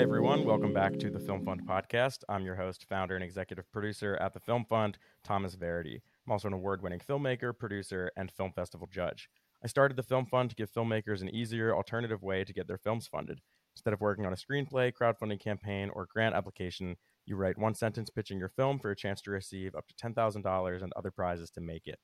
Hey everyone, welcome back to the Film Fund podcast. I'm your host, founder, and executive producer at the Film Fund, Thomas Verdi. I'm also an award winning filmmaker, producer, and film festival judge. I started the Film Fund to give filmmakers an easier, alternative way to get their films funded. Instead of working on a screenplay, crowdfunding campaign, or grant application, you write one sentence pitching your film for a chance to receive up to $10,000 and other prizes to make it.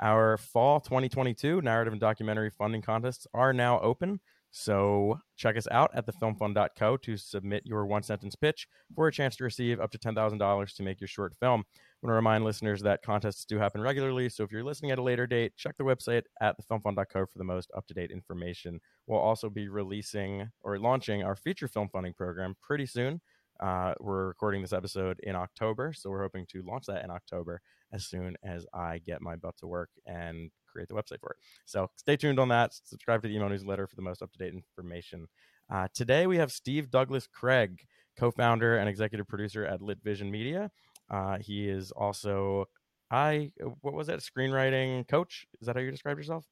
Our fall 2022 narrative and documentary funding contests are now open. So check us out at thefilmfund.co to submit your one sentence pitch for a chance to receive up to $10,000 to make your short film. I want to remind listeners that contests do happen regularly. So if you're listening at a later date, check the website at thefilmfund.co for the most up to date information. We'll also be releasing or launching our feature film funding program pretty soon. Uh, we're recording this episode in October, so we're hoping to launch that in October as soon as I get my butt to work and create the website for it. So stay tuned on that. Subscribe to the email newsletter for the most up to date information. Uh, today we have Steve Douglas Craig, co founder and executive producer at Lit Vision Media. Uh, he is also, I, what was that, screenwriting coach? Is that how you describe yourself?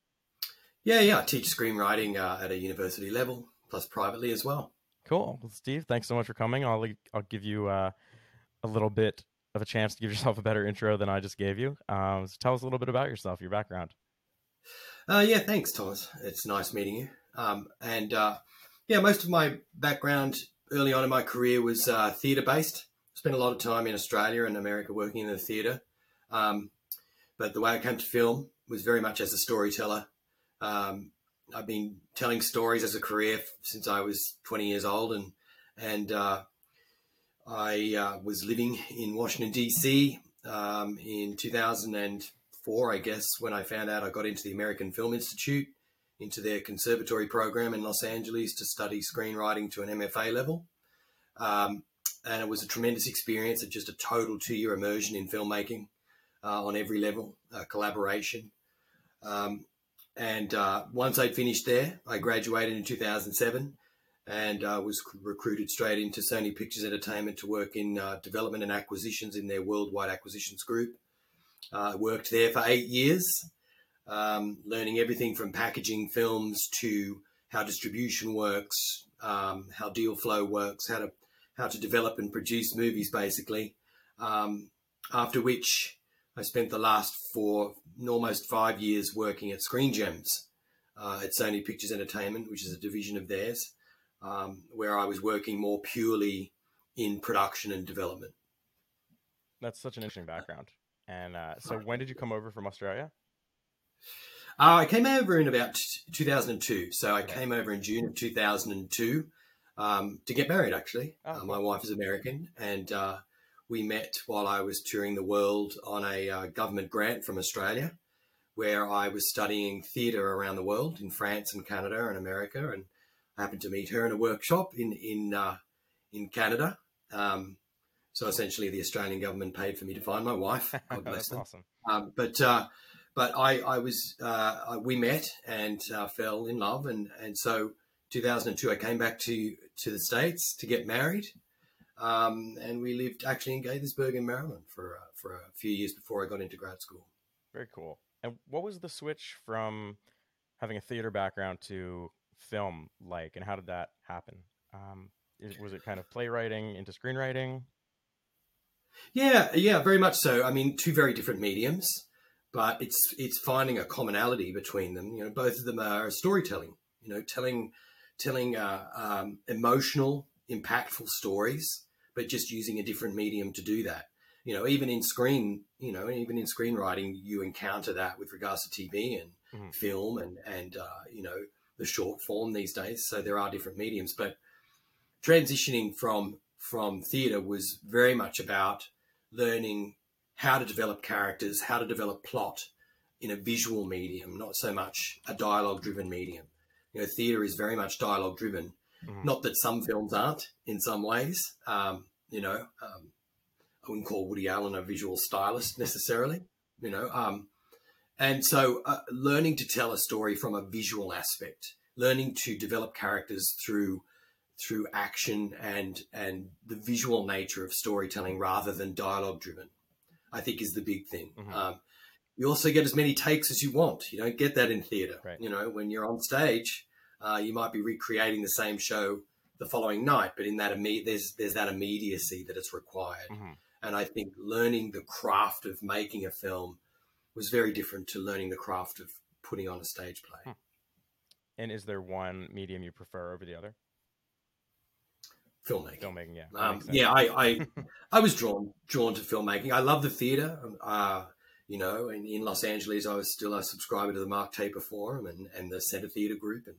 Yeah, yeah. I teach screenwriting uh, at a university level, plus privately as well. Cool. Well, Steve, thanks so much for coming. I'll, I'll give you uh, a little bit of a chance to give yourself a better intro than I just gave you. Um, so tell us a little bit about yourself, your background. Uh, yeah, thanks, Thomas. It's nice meeting you. Um, and uh, yeah, most of my background early on in my career was uh, theatre based. Spent a lot of time in Australia and America working in the theatre. Um, but the way I came to film was very much as a storyteller. Um, I've been telling stories as a career since I was 20 years old, and and uh, I uh, was living in Washington D.C. Um, in 2004, I guess, when I found out I got into the American Film Institute, into their conservatory program in Los Angeles to study screenwriting to an MFA level. Um, and it was a tremendous experience of just a total two-year immersion in filmmaking uh, on every level, uh, collaboration. Um, and uh, once I'd finished there, I graduated in 2007 and uh, was recruited straight into Sony Pictures Entertainment to work in uh, development and acquisitions in their worldwide acquisitions group. Uh, I worked there for eight years, um, learning everything from packaging films to how distribution works, um, how deal flow works, how to how to develop and produce movies, basically. Um, after which, I spent the last four, almost five years working at Screen Gems uh, at Sony Pictures Entertainment, which is a division of theirs um, where I was working more purely in production and development. That's such an interesting background. And uh, so, when did you come over from Australia? Uh, I came over in about 2002. So I came over in June of 2002 um, to get married. Actually, oh, uh, my wife is American, and uh, we met while I was touring the world on a uh, government grant from Australia, where I was studying theatre around the world in France and Canada and America, and I happened to meet her in a workshop in in uh, in Canada. Um, so essentially, the Australian government paid for me to find my wife. God bless them. Awesome. Um, but uh, but I I was uh, we met and uh, fell in love, and and so 2002 I came back to to the states to get married, um, and we lived actually in Gaithersburg in Maryland for uh, for a few years before I got into grad school. Very cool. And what was the switch from having a theater background to film like, and how did that happen? Um, was it kind of playwriting into screenwriting? Yeah, yeah, very much so. I mean, two very different mediums, but it's it's finding a commonality between them. You know, both of them are storytelling. You know, telling telling uh, um, emotional, impactful stories, but just using a different medium to do that. You know, even in screen, you know, even in screenwriting, you encounter that with regards to TV and mm-hmm. film and and uh, you know the short form these days. So there are different mediums, but transitioning from from theatre was very much about learning how to develop characters, how to develop plot in a visual medium, not so much a dialogue driven medium. You know, theatre is very much dialogue driven. Mm-hmm. Not that some films aren't in some ways. Um, you know, um, I wouldn't call Woody Allen a visual stylist necessarily. You know, um, and so, uh, learning to tell a story from a visual aspect, learning to develop characters through through action and and the visual nature of storytelling rather than dialogue driven, I think is the big thing. Mm-hmm. Um, you also get as many takes as you want. You don't get that in theatre. Right. You know, when you're on stage, uh, you might be recreating the same show the following night. But in that imme- there's there's that immediacy that it's required, hmm and I think learning the craft of making a film was very different to learning the craft of putting on a stage play. Hmm. And is there one medium you prefer over the other? Filmmaking. Filmmaking, yeah. Um, yeah, I, I I was drawn drawn to filmmaking. I love the theater. Uh, you know, in, in Los Angeles, I was still a subscriber to the Mark Taper Forum and, and the Center Theater Group, and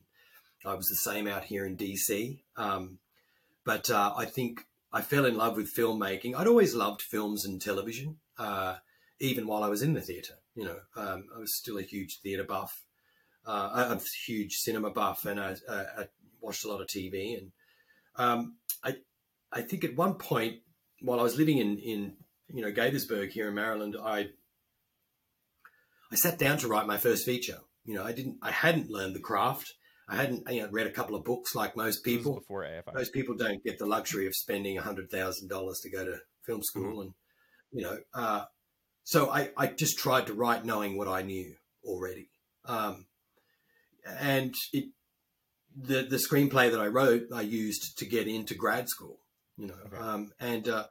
I was the same out here in DC. Um, but uh, I think I fell in love with filmmaking. I'd always loved films and television, uh, even while I was in the theater. You know, um, I was still a huge theater buff, uh, a a huge cinema buff, and I, I, I watched a lot of TV. And um, I, think at one point while I was living in in you know Gaithersburg here in Maryland, I I sat down to write my first feature. You know, I didn't, I hadn't learned the craft. I hadn't, you know, read a couple of books like most people. before AFI. Most people don't get the luxury of spending hundred thousand dollars to go to film school, and you know, uh, so I, I just tried to write knowing what I knew already, um, and it the the screenplay that I wrote I used to get into grad school, you know, Okay. um, and uh,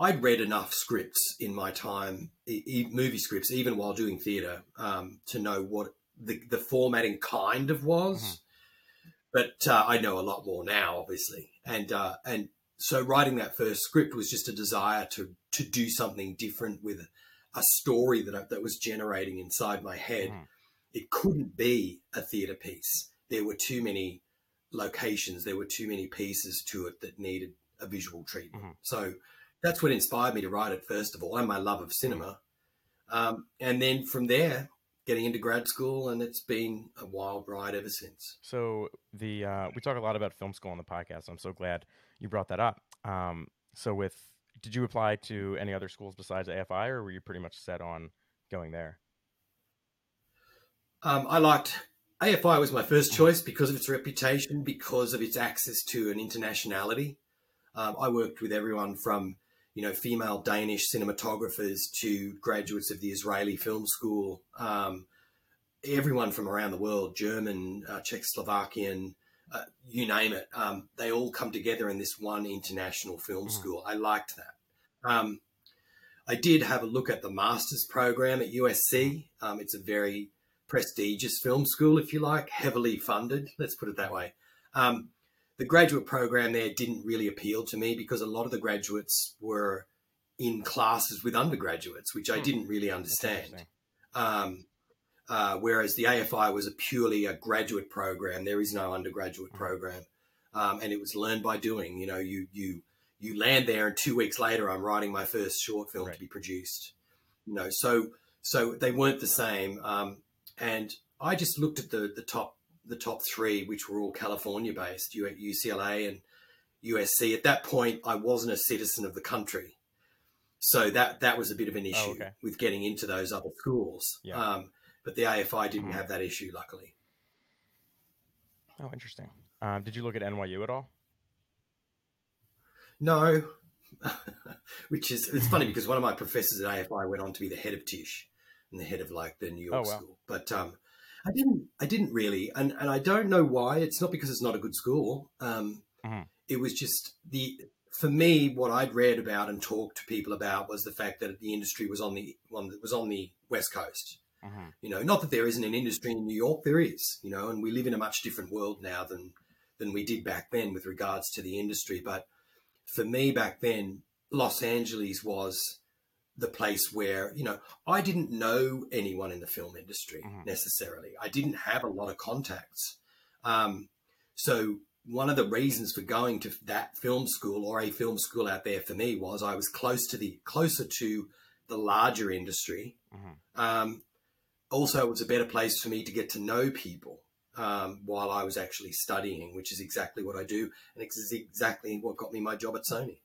I'd read enough scripts in my time, e- movie scripts, even while doing theatre, um, to know what the, the formatting kind of was. Mhm. But uh, I know a lot more now, obviously, and uh, and so writing that first script was just a desire to to do something different with a story that I, that was generating inside my head. Mhm. It couldn't be a theatre piece. There were too many locations. There were too many pieces to it that needed a visual treatment. Mhm. So that's what inspired me to write it first of all, and my love of cinema. Um, and then from there, getting into grad school, and it's been a wild ride ever since. So the uh, we talk a lot about film school on the podcast. I'm so glad you brought that up. Um, so with did you apply to any other schools besides AFI, or were you pretty much set on going there? Um, I liked AFI was my first choice because of its reputation, because of its access to an internationality. Um, I worked with everyone from you know female Danish cinematographers to graduates of the Israeli Film School, um, everyone from around the world, German, uh, Czechoslovakian, uh, you name it. Um, they all come together in this one international film Mhm. school. I liked that. Um, I did have a look at the master's program at USC. Um, it's a very prestigious film school, if you like, heavily funded. Let's put it that way. Um, the graduate program there didn't really appeal to me because a lot of the graduates were in classes with undergraduates, which I Hmm. didn't really understand. Um, uh, whereas the AFI was a purely a graduate program. There is no undergraduate Mhm. program, um, and it was learned by doing. You know, you you you land there, and two weeks later, I'm writing my first short film Right. to be produced. You know, so so they weren't the same. Um, and I just looked at the the top the top three, which were all California based, U- UCLA and USC. At that point, I wasn't a citizen of the country, so that that was a bit of an issue Oh, okay. with getting into those other schools. Yeah. Um, but the AFI didn't Mhm. have that issue, luckily. Oh, interesting. Um, did you look at NYU at all? No, which is it's funny because one of my professors at AFI went on to be the head of Tisch and the head of like the New York Oh, wow. school. But um, I didn't, I didn't really, and and I don't know why. It's not because it's not a good school. Um, Mhm. It was just the for me what I'd read about and talked to people about was the fact that the industry was on the one that was on the west coast. hmm You know, not that there isn't an industry in New York, there is. You know, and we live in a much different world now than than we did back then with regards to the industry. But for me back then, Los Angeles was the place where you know I didn't know anyone in the film industry Mhm. necessarily. I didn't have a lot of contacts. Um, so one of the reasons for going to that film school or a film school out there for me was I was close to the closer to the larger industry. Mhm. Um, also, it was a better place for me to get to know people um, while I was actually studying, which is exactly what I do, and it's exactly what got me my job at Sony.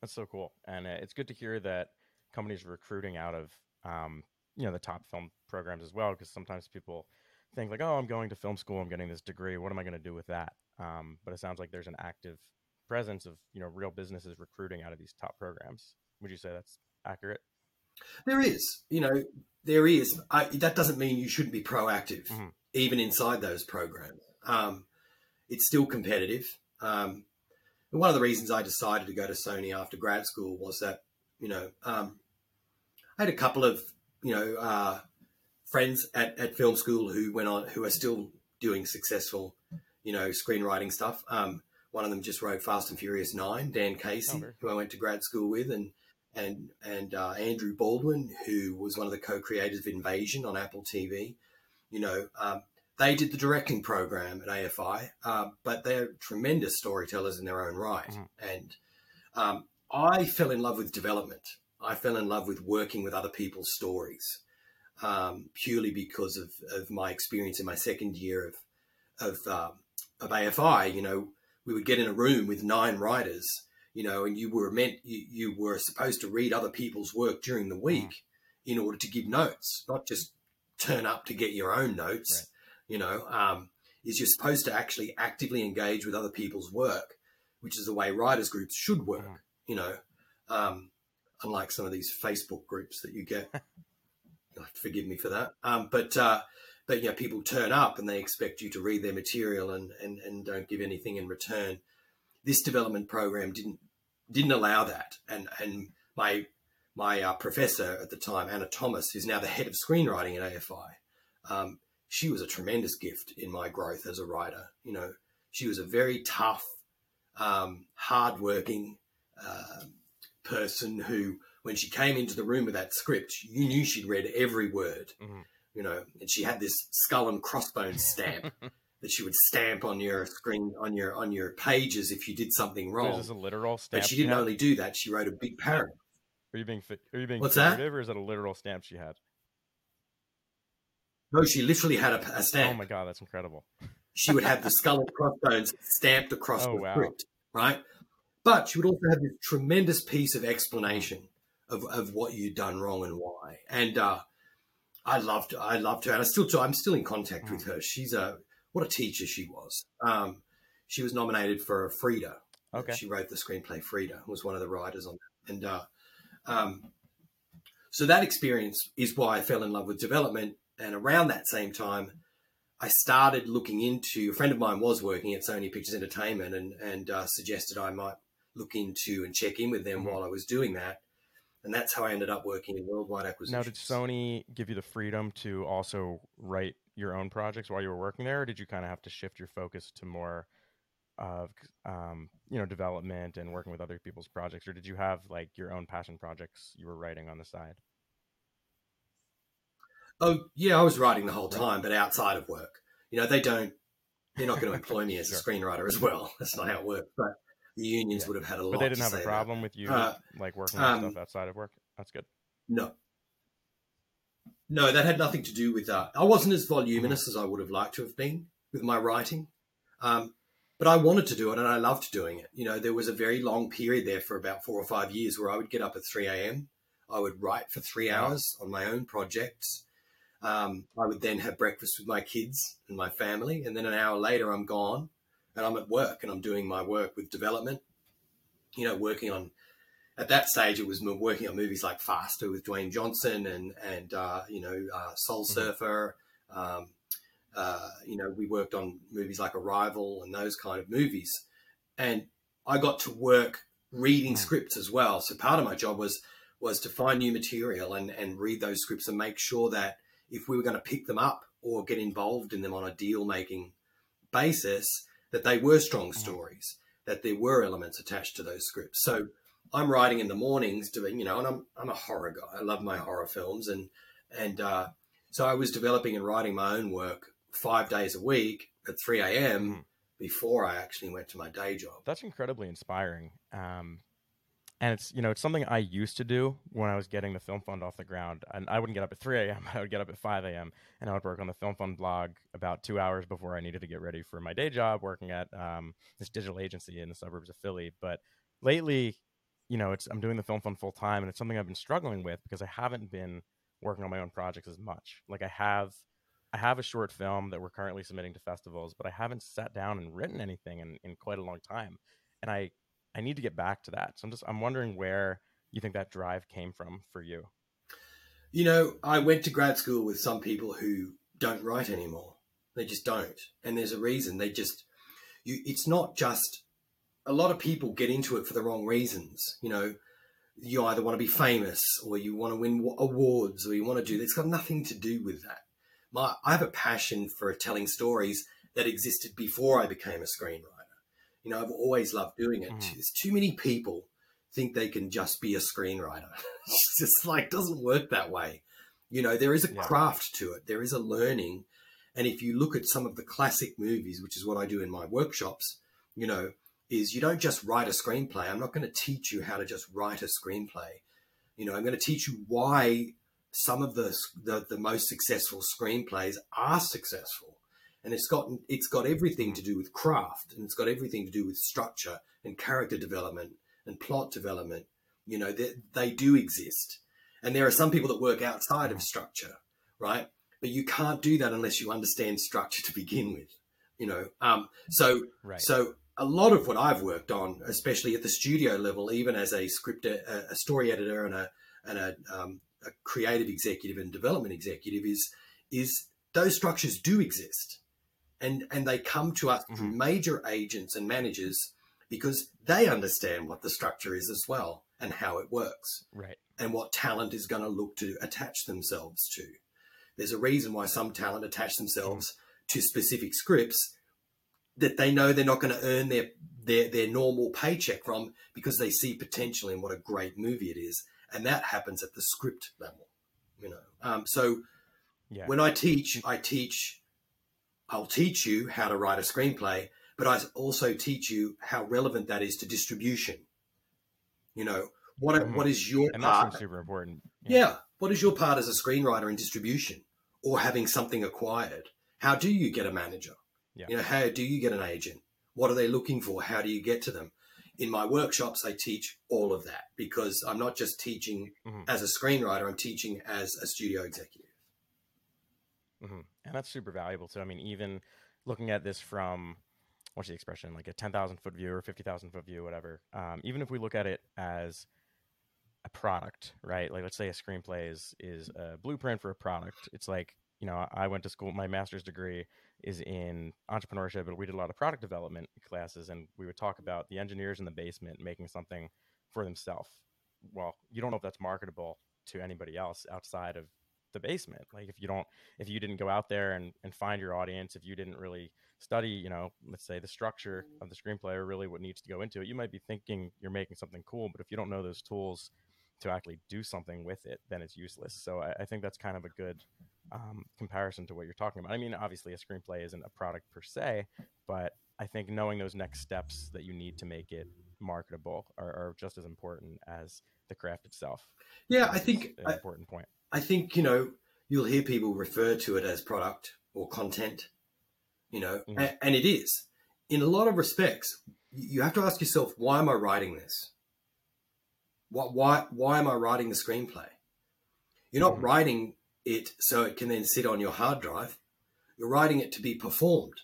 That's so cool, and uh, it's good to hear that companies recruiting out of um, you know the top film programs as well. Because sometimes people think like, "Oh, I'm going to film school. I'm getting this degree. What am I going to do with that?" Um, but it sounds like there's an active presence of you know real businesses recruiting out of these top programs. Would you say that's accurate? There is, you know, there is. I, that doesn't mean you shouldn't be proactive, Mhm. even inside those programs. Um, it's still competitive. Um, and one of the reasons I decided to go to Sony after grad school was that, you know, um, I had a couple of, you know, uh, friends at, at film school who went on, who are still doing successful, you know, screenwriting stuff. Um, one of them just wrote Fast and Furious Nine, Dan Casey, oh, who I went to grad school with, and and and uh, Andrew Baldwin, who was one of the co-creators of Invasion on Apple TV. You know, um, they did the directing program at AFI, uh, but they're tremendous storytellers in their own right. Mm-hmm. And um, I fell in love with development. I fell in love with working with other people's stories um, purely because of, of my experience in my second year of of, um, of AFI. You know, we would get in a room with nine writers, you know, and you were meant you, you were supposed to read other people's work during the week mm. in order to give notes, not just turn up to get your own notes. Right. You know, um, is you're supposed to actually actively engage with other people's work, which is the way writers groups should work. Mm. You know, um, unlike some of these Facebook groups that you get. forgive me for that. Um, but uh, but you know, people turn up and they expect you to read their material and, and, and don't give anything in return. This development program didn't didn't allow that, and and my my uh, professor at the time, Anna Thomas, who's now the head of screenwriting at AFI, um, she was a tremendous gift in my growth as a writer. You know, she was a very tough, um, hardworking uh, person who, when she came into the room with that script, you knew she'd read every word. Mm-hmm you know, and she had this skull and crossbones stamp that she would stamp on your screen on your on your pages if you did something wrong. Is a literal stamp? But she didn't only do that; she wrote a big paragraph. Are you being are you being What's that? or is that a literal stamp she had? No, she literally had a, a stamp. Oh my god, that's incredible. She would have the skull and crossbones stamped across oh, the wow. script, right? But she would also have this tremendous piece of explanation of, of what you'd done wrong and why. And uh, I loved I loved her, and I still I'm still in contact with mm. her. She's a what a teacher she was. Um, she was nominated for a Frida. Okay. She wrote the screenplay. Frida was one of the writers on that, and uh, um, so that experience is why I fell in love with development. And around that same time, I started looking into. A friend of mine was working at Sony Pictures Entertainment, and and uh, suggested I might look into and check in with them mm-hmm. while I was doing that and that's how I ended up working in worldwide acquisition. Now, did Sony give you the freedom to also write your own projects while you were working there, or did you kind of have to shift your focus to more of um, you know development and working with other people's projects, or did you have like your own passion projects you were writing on the side? Oh yeah, I was writing the whole time, but outside of work. You know, they don't. They're not going to employ me as sure. a screenwriter as well. That's not how it works. But the unions yeah. would have had a lot. But they didn't have a problem with you uh, like working on um, stuff outside of work. That's good. No, no, that had nothing to do with that. I wasn't as voluminous as I would have liked to have been with my writing, um, but I wanted to do it and I loved doing it. You know, there was a very long period there for about four or five years where I would get up at three a.m. I would write for three hours on my own projects. Um, I would then have breakfast with my kids and my family, and then an hour later, I'm gone and I'm at work and I'm doing my work with development. You know, working on at that stage it was working on movies like Faster with Dwayne Johnson and and uh, you know uh, Soul mm-hmm. Surfer. Um, uh, you know, we worked on movies like Arrival and those kind of movies, and I got to work reading mm-hmm. scripts as well. So part of my job was was to find new material and and read those scripts and make sure that if we were going to pick them up or get involved in them on a deal making basis, that they were strong mm-hmm. stories, that there were elements attached to those scripts. So I'm writing in the mornings doing, you know, and I'm I'm a horror guy. I love my horror films, and and uh, so I was developing and writing my own work five days a week at 3 a.m. Mm-hmm. before I actually went to my day job. That's incredibly inspiring. Um, and it's you know it's something I used to do when I was getting the film fund off the ground. And I wouldn't get up at 3 a.m. I would get up at 5 a.m. and I would work on the film fund blog about two hours before I needed to get ready for my day job, working at um, this digital agency in the suburbs of Philly. But lately, you know, it's I'm doing the film fund full time, and it's something I've been struggling with because I haven't been working on my own projects as much. Like I have. I have a short film that we're currently submitting to festivals, but I haven't sat down and written anything in, in quite a long time. And I I need to get back to that. So I'm just I'm wondering where you think that drive came from for you. You know, I went to grad school with some people who don't write anymore. They just don't. And there's a reason. They just you it's not just a lot of people get into it for the wrong reasons. You know, you either want to be famous or you want to win awards or you want to do. It's got nothing to do with that. My I have a passion for telling stories that existed before I became a screenwriter. You know, I've always loved doing it. Mm. There's too many people think they can just be a screenwriter. it's just like doesn't work that way. You know, there is a yeah. craft to it. There is a learning. And if you look at some of the classic movies, which is what I do in my workshops, you know, is you don't just write a screenplay. I'm not going to teach you how to just write a screenplay. You know, I'm going to teach you why some of the, the, the most successful screenplays are successful. And it's got it's got everything to do with craft, and it's got everything to do with structure and character development and plot development. You know, they, they do exist, and there are some people that work outside of structure, right? But you can't do that unless you understand structure to begin with. You know, um, so right. so a lot of what I've worked on, especially at the studio level, even as a script, a, a story editor, and a and a, um, a, creative executive and development executive, is is those structures do exist, and and they come to us mm-hmm. major agents and managers because they understand what the structure is as well and how it works, right, and what talent is going to look to attach themselves to. There's a reason why some talent attach themselves mm-hmm. to specific scripts that they know they're not going to earn their, their their normal paycheck from because they see potential in what a great movie it is, and that happens at the script level. You know, um, so yeah. when I teach, I teach. I'll teach you how to write a screenplay, but I also teach you how relevant that is to distribution. You know, what mm-hmm. what is your and part? That's super important. Yeah. yeah, what is your part as a screenwriter in distribution or having something acquired? How do you get a manager? Yeah. You know, how do you get an agent? What are they looking for? How do you get to them? In my workshops, I teach all of that because I'm not just teaching mm-hmm. as a screenwriter, I'm teaching as a studio executive. Mm-hmm. And that's super valuable. So, I mean, even looking at this from what's the expression, like a 10,000 foot view or 50,000 foot view, whatever, um, even if we look at it as a product, right? Like, let's say a screenplay is, is a blueprint for a product. It's like, you know, I went to school, my master's degree is in entrepreneurship, but we did a lot of product development classes, and we would talk about the engineers in the basement making something for themselves. Well, you don't know if that's marketable to anybody else outside of the basement. Like if you don't, if you didn't go out there and, and find your audience, if you didn't really study, you know, let's say the structure of the screenplay or really what needs to go into it, you might be thinking you're making something cool, but if you don't know those tools to actually do something with it, then it's useless. So I, I think that's kind of a good um, comparison to what you're talking about. I mean, obviously, a screenplay isn't a product per se, but I think knowing those next steps that you need to make it marketable are, are just as important as the craft itself. Yeah, I think an I, important point. I think you know you'll hear people refer to it as product or content, you know, mm-hmm. and, and it is. In a lot of respects, you have to ask yourself, why am I writing this? What, why, why am I writing the screenplay? You're not mm-hmm. writing it so it can then sit on your hard drive. You're writing it to be performed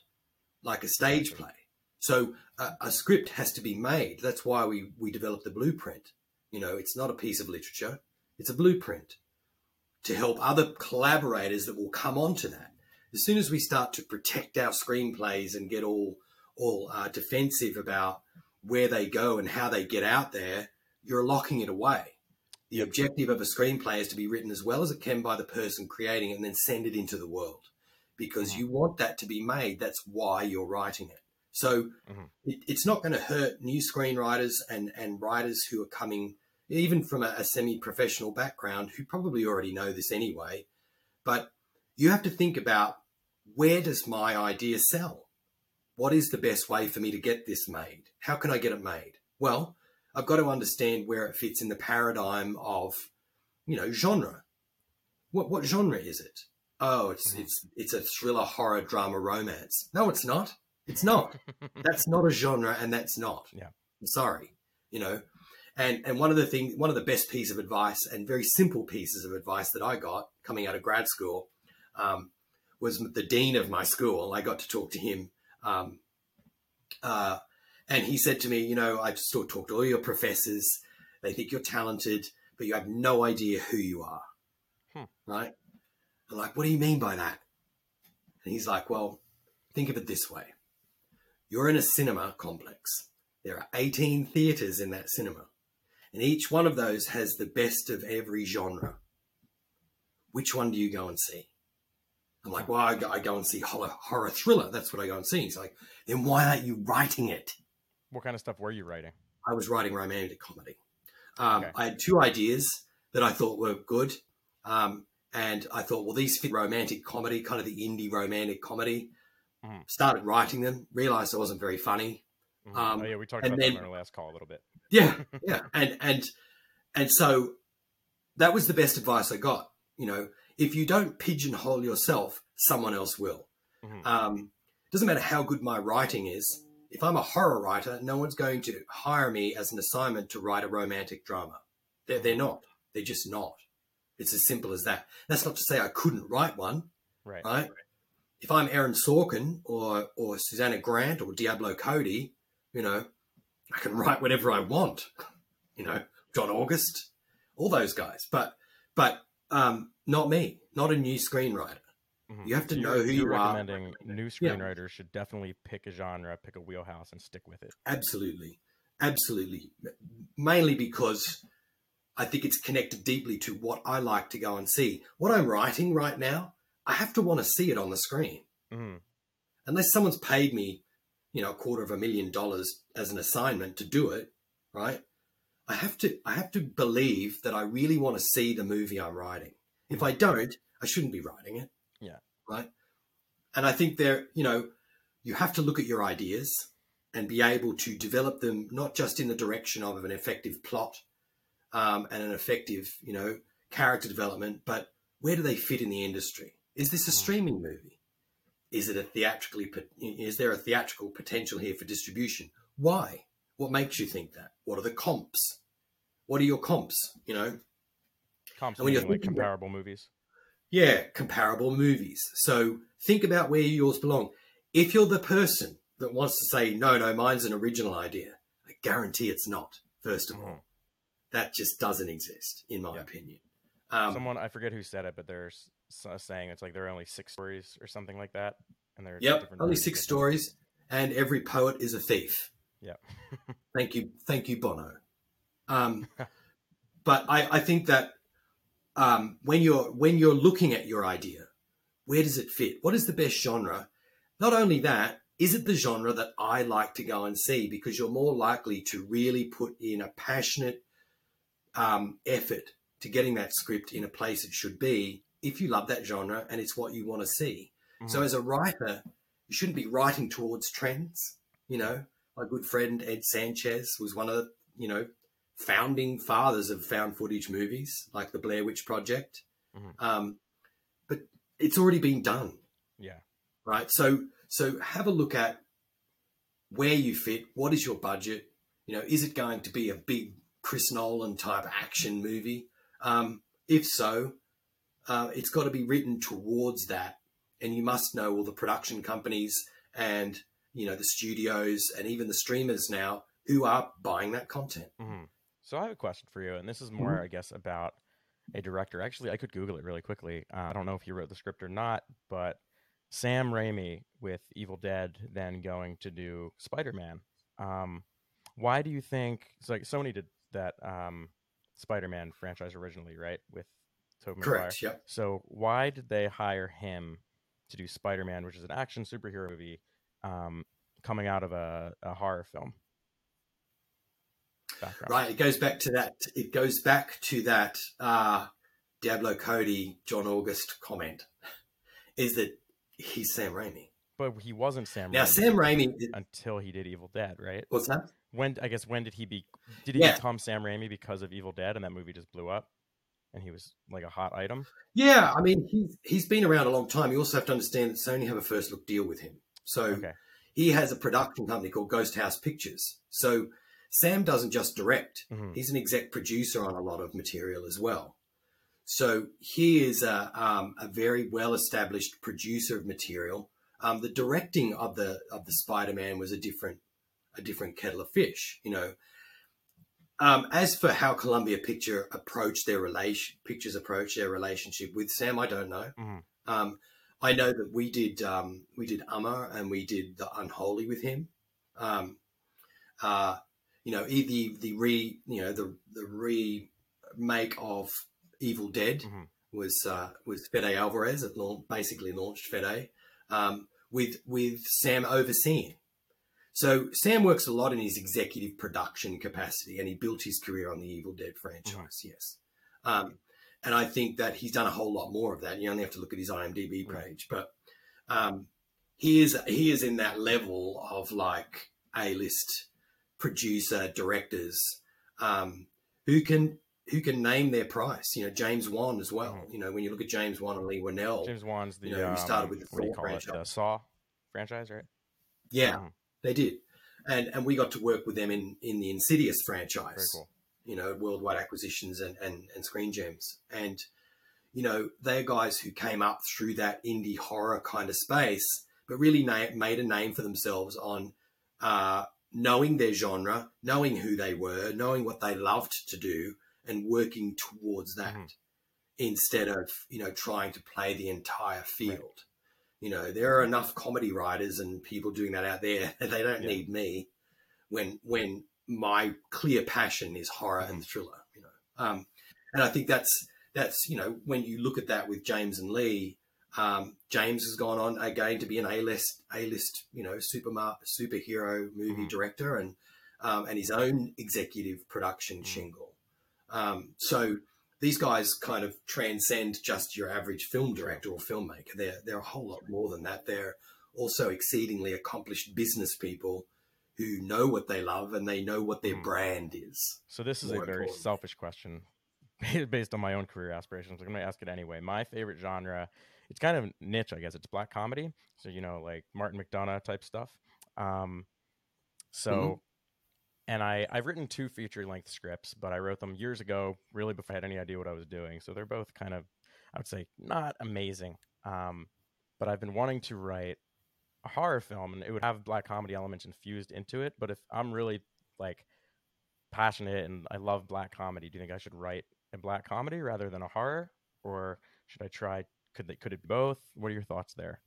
like a stage play. So a, a script has to be made. That's why we, we develop the blueprint. You know, it's not a piece of literature, it's a blueprint to help other collaborators that will come onto that. As soon as we start to protect our screenplays and get all all uh, defensive about where they go and how they get out there, you're locking it away. The objective of a screenplay is to be written as well as it can by the person creating it and then send it into the world because mm-hmm. you want that to be made. That's why you're writing it. So mm-hmm. it, it's not going to hurt new screenwriters and, and writers who are coming, even from a, a semi professional background, who probably already know this anyway. But you have to think about where does my idea sell? What is the best way for me to get this made? How can I get it made? Well, I've got to understand where it fits in the paradigm of, you know, genre. What what genre is it? Oh, it's mm-hmm. it's it's a thriller, horror, drama, romance. No, it's not. It's not. that's not a genre, and that's not. Yeah. I'm sorry. You know, and and one of the things, one of the best pieces of advice, and very simple pieces of advice that I got coming out of grad school, um, was the dean of my school. I got to talk to him. Um, uh, and he said to me, you know, I've still talked to all your professors. They think you're talented, but you have no idea who you are. Hmm. Right? I'm like, what do you mean by that? And he's like, well, think of it this way. You're in a cinema complex. There are 18 theaters in that cinema, and each one of those has the best of every genre. Which one do you go and see? I'm like, well, I go, I go and see horror, horror thriller. That's what I go and see. He's like, then why aren't you writing it? What kind of stuff were you writing? I was writing romantic comedy. Um, Okay. I had two ideas that I thought were good. Um, and I thought, well, these fit romantic comedy, kind of the indie romantic comedy. Mhm. Started writing them, realized I wasn't very funny. Mhm. Um, oh yeah, we talked about that then- in our last call a little bit. Yeah, yeah. And and and so that was the best advice I got. You know, if you don't pigeonhole yourself, someone else will. Mhm. Um, doesn't matter how good my writing is. If I'm a horror writer, no one's going to hire me as an assignment to write a romantic drama. They're, they're not. They're just not. It's as simple as that. That's not to say I couldn't write one, right. right? If I'm Aaron Sorkin or or Susanna Grant or Diablo Cody, you know, I can write whatever I want. You know, John August, all those guys. But but um, not me. Not a new screenwriter. Mhm. You have to So know who you're you are. recommending new Yeah. screenwriters should definitely pick a genre, pick a wheelhouse, and stick with it. Absolutely. Absolutely. Mainly because I think it's connected deeply to what I like to go and see. What I'm writing right now, I have to want to see it on the screen. Mm-hmm. Unless someone's paid me, you know, a quarter of a million dollars as an assignment to do it, right? I have to I have to believe that I really want to see the movie I'm writing. If I don't, I shouldn't be writing it. Yeah. Right? And I think there, you know, you have to look at your ideas and be able to develop them not just in the direction of an effective plot um, and an effective, you know, character development, but where do they fit in the industry? Is this a Mhm. streaming movie? Is it a theatrically? Is there a theatrical potential here for distribution? Why? What makes you think that? What are the comps? What are your comps? You know, Comps And when you're like thinking about- comparable movies. yeah, comparable movies. So think about where yours belong. If you're the person that wants to say, no, no, mine's an original idea, I guarantee it's not, first of all. Mhm. That just doesn't exist, in my Yeah. opinion. Um, Someone I forget who said it, but there's saying it's like there are only six stories or something like that, and there's yep, different only six stories, and every poet is a thief. Yeah. Thank you, thank you, Bono. Um, but I, I think that um, when you're when you're looking at your idea, where does it fit? What is the best genre? Not only that, is it the genre that I like to go and see? Because you're more likely to really put in a passionate um, effort to getting that script in a place it should be if you love that genre and it's what you want to see. So Mhm. as a writer, you shouldn't be writing towards trends. You know, my good friend Ed Sanchez was one of the, you know, founding fathers of found footage movies like the Blair Witch Project. Mhm. Um, but it's already been done, yeah, right? So so have a look at where you fit. What is your budget? You know, is it going to be a big Chris Nolan type action movie? Um, if so, uh, it's got to be written towards that, and you must know all the production companies and you know the studios and even the streamers now who are buying that content. hmm So I have a question for you, and this is more, I guess, about a director. Actually, I could Google it really quickly. Uh, I don't know if he wrote the script or not, but Sam Raimi with Evil Dead, then going to do Spider Man. Um, why do you think? So like Sony did that um, Spider Man franchise originally, right? With Tobey Maguire. Correct. Yep. So why did they hire him to do Spider Man, which is an action superhero movie, um, coming out of a, a horror film? Background. Right. It goes back to that. It goes back to that uh, Diablo Cody John August comment. Is that he's Sam Raimi? But he wasn't Sam. Now Raimi Sam Raimi. until he did Evil Dead, right? What's that? When I guess when did he be? Did he Yeah. become Sam Raimi because of Evil Dead, and that movie just blew up, and he was like a hot item? Yeah, I mean he's he's been around a long time. You also have to understand that Sony have a first look deal with him. So Okay. he has a production company called Ghost House Pictures. So Sam doesn't just direct; Mhm. he's an exec producer on a lot of material as well. So he is a, um, a very well established producer of material. Um, the directing of the of the Spider Man was a different a different kettle of fish, you know. Um, as for how Columbia Picture approached their relation, pictures approach their relationship with Sam, I don't know. Mhm. Um, I know that we did um, we did Umma and we did the Unholy with him, Um, uh, you know, the the re you know the the remake of Evil Dead Mhm. was uh, was Fede Alvarez. It basically launched Fede um, with with Sam overseeing. So Sam works a lot in his executive production capacity, and he built his career on the Evil Dead franchise. Yes, um, and I think that he's done a whole lot more of that. You only have to look at his IMDb Right. page, but um, he is he is in that level of like A list producer directors um, who can who can name their price. You know, James Wan as well. Mhm. You know, when you look at James Wan and Leigh Whannell, James Wan's the you know, he started um, with the what do you Thor call it? franchise. The Saw franchise, right? yeah, Mhm. They did, and and we got to work with them in in the Insidious franchise. Cool. you know, worldwide acquisitions and, and, and screen gems. And, you know, they're guys who came up through that indie horror kind of space, but really na- made a name for themselves on uh, knowing their genre, knowing who they were, knowing what they loved to do, and working towards that Mhm. instead of, you know, trying to play the entire field. You know, there are enough comedy writers and people doing that out there. They don't Yeah. need me when when my clear passion is horror and thriller. You know, um, and I think that's that's you know when you look at that with James and Leigh, um, James has gone on again to be an A list A list you know super superhero movie Mhm. director and um, and his own executive production Mhm. shingle. Um, so these guys kind of transcend just your average film director or filmmaker. They're they're a whole lot more than that. They're also exceedingly accomplished business people who know what they love and they know what their Mhm. brand is. So this is a very selfish question based on my own career aspirations. I'm going to ask it anyway. My favorite genre, it's kind of niche, I guess. It's black comedy. So, you know, like Martin McDonagh type stuff. Um, so, Mm-hmm. And I, I've written two feature length scripts, but I wrote them years ago, really before I had any idea what I was doing. So they're both kind of, I would say, not amazing. Um, but I've been wanting to write a horror film and it would have black comedy elements infused into it. But if I'm really like passionate and I love black comedy, do you think I should write a black comedy rather than a horror? Or should I try could they could it be both? What are your thoughts there?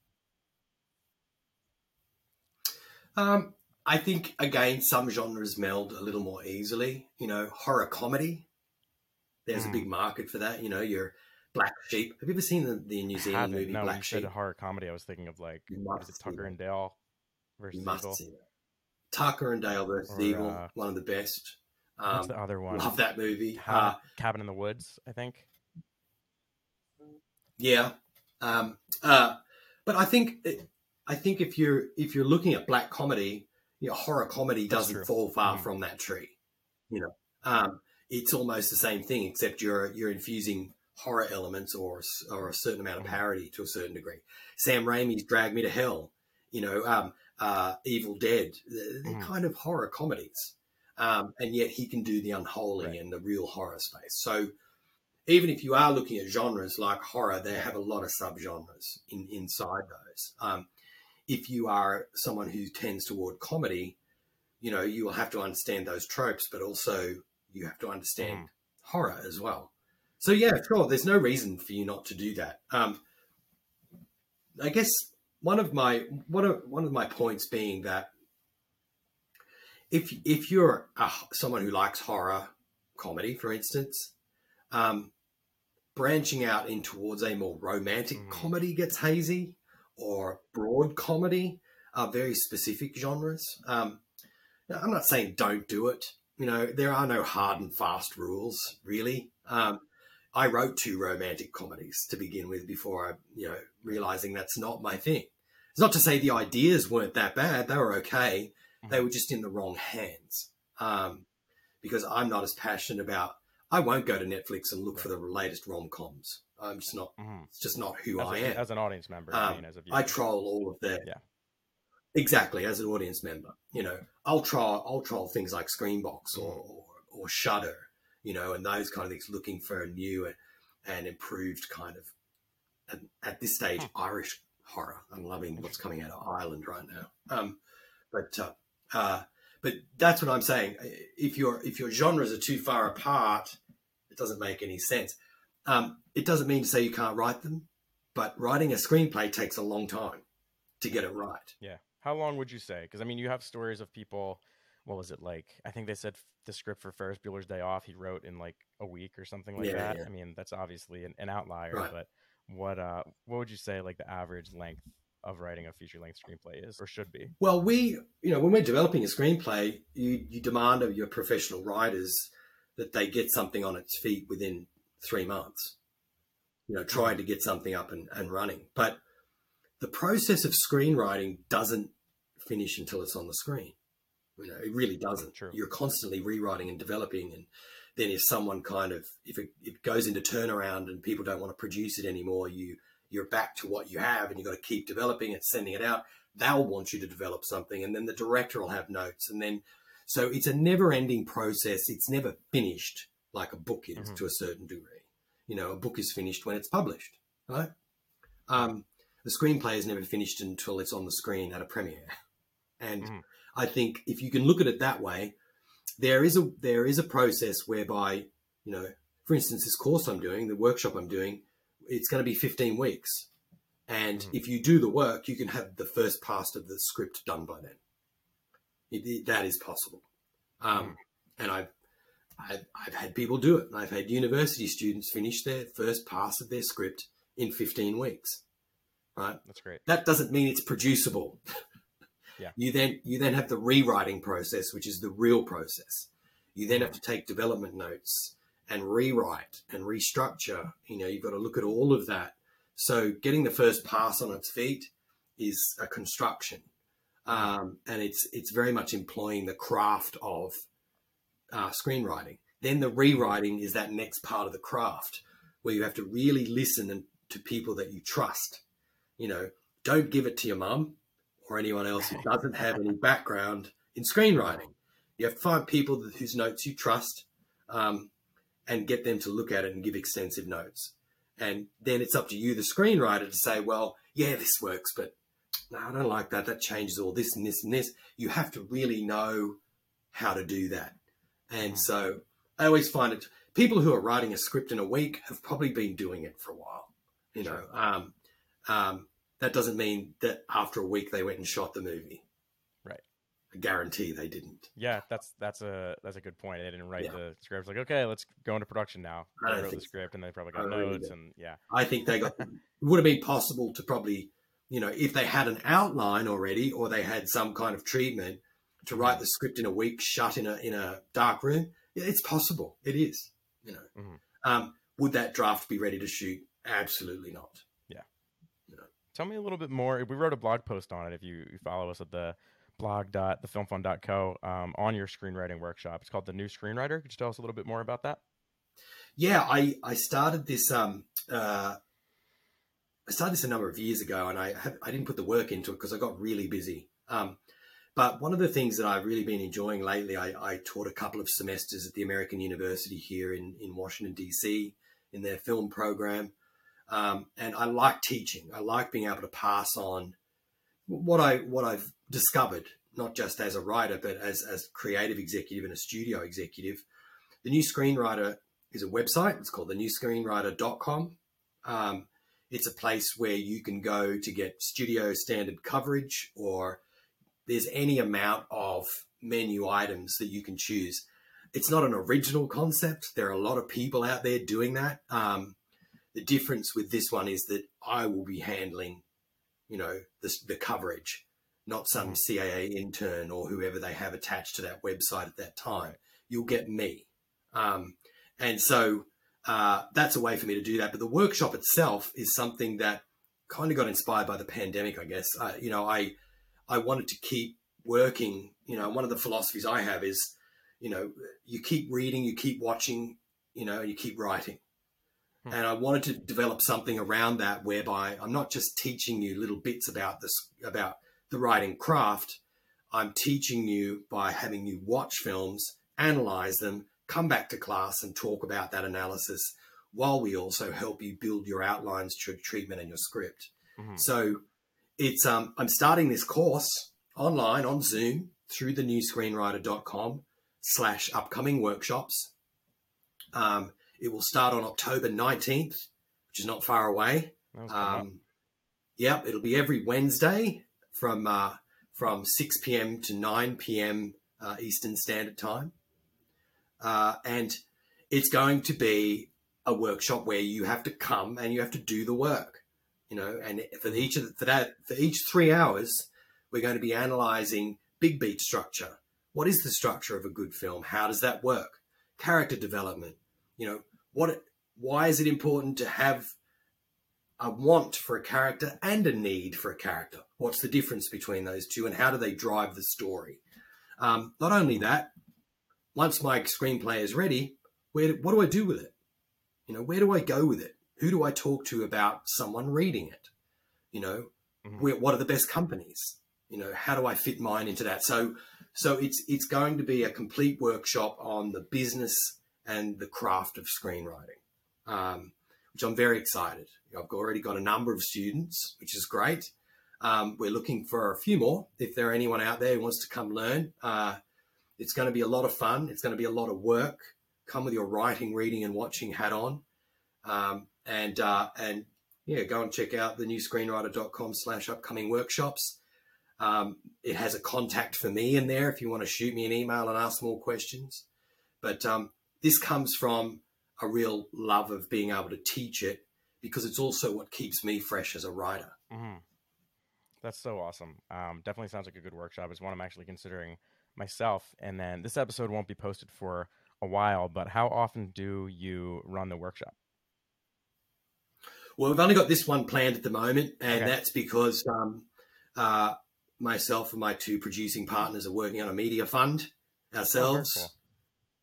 Um, I think again some genres meld a little more easily. You know, horror comedy. There's Mm. a big market for that. You know, your Black Sheep. Have you ever seen the, the New Zealand movie no, Black you Sheep? horror comedy. I was thinking of like You is it Tucker and Dale You versus must Evil? see that. Tucker and Dale versus Or, Evil, uh, one of the best. What's Um, the other one? love that movie. Cabin, Uh, Cabin in the Woods, I think. Yeah, um, uh, but I think I think if you're if you're looking at black comedy, you know, horror comedy That's doesn't true. fall far Mhm. from that tree. You know, um, it's almost the same thing, except you're you're infusing horror elements or or a certain amount of Mhm. parody to a certain degree. Sam Raimi's Drag Me to Hell, you know, um, uh, Evil Dead, they're, Mhm. kind of horror comedies, um, and yet he can do the unholy Right. and the real horror space. So even if you are looking at genres like horror, they have a lot of subgenres in, inside those. Um, if you are someone who tends toward comedy, you know, you will have to understand those tropes, but also you have to understand horror as well. So yeah, sure. There's no reason for you not to do that. Um, I guess one of my one of one of my points being that if if you're a, someone who likes horror comedy, for instance, um, branching out in towards a more romantic Mhm. comedy gets hazy, or broad comedy are very specific genres. Um, I'm not saying don't do it. You know, there are no hard and fast rules, really. Um, I wrote two romantic comedies to begin with before I, you know, realizing that's not my thing. It's not to say the ideas weren't that bad; they were okay. They were just in the wrong hands. Um, because I'm not as passionate about. I won't go to Netflix and look for the latest rom coms. I'm just not. Mhm. It's just not who As, I a- am. as an audience member, I Um, mean, as a viewer. I troll all of that. Yeah. exactly as an audience member. You know, I'll troll I'll troll things like Screambox or or, or Shudder, you know, and those kind of things, looking for a new and, and improved kind of at, at this stage Hmm. Irish horror. I'm loving what's coming out of Ireland right now. Um, but uh, uh, but that's what I'm saying. If your if your genres are too far apart, it doesn't make any sense. Um, it doesn't mean to say you can't write them, but writing a screenplay takes a long time to get it right. Yeah. How long would you say? Because I mean, you have stories of people. What was it like? I think they said the script for Ferris Bueller's Day Off he wrote in like a week or something like Yeah, that. yeah. I mean, that's obviously an, an outlier, Right. but what uh what would you say like the average length of writing a feature length screenplay is or should be? Well, we, you know, when we're developing a screenplay, you, you demand of your professional writers that they get something on its feet within three months. You know, trying to get something up and, and running. But the process of screenwriting doesn't finish until it's on the screen. You know, it really doesn't. True. You're constantly rewriting and developing. And then if someone kind of, if it, it goes into turnaround and people don't want to produce it anymore, you, you're back to what you have and you've got to keep developing and sending it out. They'll want you to develop something and then the director will have notes. And then, so it's a never ending process. It's never finished like a book is Mhm. to a certain degree. You know, a book is finished when it's published, right? Um, the screenplay is never finished until it's on the screen at a premiere. And Mhm. I think if you can look at it that way, there is a there is a process whereby, you know, for instance, this course I'm doing, the workshop I'm doing, it's going to be 15 weeks. And Mhm. if you do the work, you can have the first pass of the script done by then. It, it- that is possible. Um, and I've, I've, I've had people do it. I've had university students finish their first pass of their script in 15 weeks. Right That's great. that doesn't mean it's producible. Yeah. You then you then have the rewriting process, which is the real process. You then have to take development notes and rewrite and restructure. You know, you've got to look at all of that. So getting the first pass on its feet is a construction, um, and it's it's very much employing the craft of uh, screenwriting. Then the rewriting is that next part of the craft where you have to really listen and, to people that you trust. You know, don't give it to your mum or anyone else who doesn't have any background in screenwriting. You have to find people that, whose notes you trust um, and get them to look at it and give extensive notes. And then it's up to you, the screenwriter, to say, well, yeah, this works, but no, I don't like that. That changes all this and this and this. You have to really know how to do that. And so I always find it, people who are writing a script in a week have probably been doing it for a while. You know, um, um, that doesn't mean that after a week they went and shot the movie. Right. I guarantee they didn't. Yeah, that's that's a that's a good point. They didn't write Yeah. the script like, okay, let's go into production now. I wrote the think so. script and they probably got notes and yeah. I think they got, it would have been possible to probably, you know, if they had an outline already or they had some kind of treatment to write the script in a week, shut in a, in a dark room. Yeah, it's possible. It is, you know. Mhm. Um, would that draft be ready to shoot? Absolutely not. Yeah. You know? Tell me a little bit more. We wrote a blog post on it. If you, you follow us at the blog.thefilmfund.co um, on your screenwriting workshop, it's called the New Screenwriter. Could you tell us a little bit more about that? Yeah, I, I started this um uh I started this a number of years ago, and I have, I didn't put the work into it because I got really busy. Um, but one of the things that I've really been enjoying lately, I, I taught a couple of semesters at the American University here in in Washington D.C. in their film program, um, and I like teaching. I like being able to pass on what I what I've discovered, not just as a writer, but as as creative executive and a studio executive. The new screenwriter is a website. It's called thenewscreenwriter.com. Um, it's a place where you can go to get studio standard coverage, or there's any amount of menu items that you can choose. It's not an original concept. There are a lot of people out there doing that. Um, the difference with this one is that I will be handling, you know, the, the coverage, not some CAA intern or whoever they have attached to that website at that time. You'll get me. Um, and so uh, that's a way for me to do that. But the workshop itself is something that kind of got inspired by the pandemic, I guess. Uh, you know, I I wanted to keep working. You know, one of the philosophies I have is, you know, you keep reading, you keep watching, you know, you keep writing. Hmm. And I wanted to develop something around that whereby I'm not just teaching you little bits about this about the writing craft. I'm teaching you by having you watch films, analyze them, come back to class and talk about that analysis while we also help you build your outlines, tr- treatment, and your script. Mhm. So it's um, I'm starting this course online on Zoom through the newscreenwriter.com slash upcoming workshops. Um, it will start on October 19th, which is not far away. That was coming up. Um, yep, it'll be every Wednesday from uh, from 6 p.m. to 9 p.m. Uh, Eastern Standard Time. Uh, and it's going to be a workshop where you have to come and you have to do the work, you know. And for each of the, for that for each three hours, we're going to be analyzing big beat structure. What is the structure of a good film? How does that work? Character development. You know what? Why is it important to have a want for a character and a need for a character? What's the difference between those two, and how do they drive the story? Um, not only that, once my screenplay is ready, where what do I do with it? You know, where do I go with it? Who do I talk to about someone reading it? You know, mm-hmm. where, what are the best companies? You know, how do I fit mine into that? So, so it's it's going to be a complete workshop on the business and the craft of screenwriting, um, which I'm very excited. I've already got a number of students, which is great. Um, we're looking for a few more. If there are anyone out there who wants to come learn, uh, it's going to be a lot of fun. It's going to be a lot of work. Come with your writing, reading, and watching hat on, um, and uh, and yeah, go and check out the newscreenwriter.com slash upcoming workshops. Um, it has a contact for me in there if you want to shoot me an email and ask more questions. But um, this comes from a real love of being able to teach it because it's also what keeps me fresh as a writer. Mm-hmm. That's so awesome. Um, definitely sounds like a good workshop. It's one I'm actually considering myself. And then this episode won't be posted for a while, but how often do you run the workshop? Well, we've only got this one planned at the moment, and okay. that's because um, uh, myself and my two producing partners are working on a media fund ourselves, oh,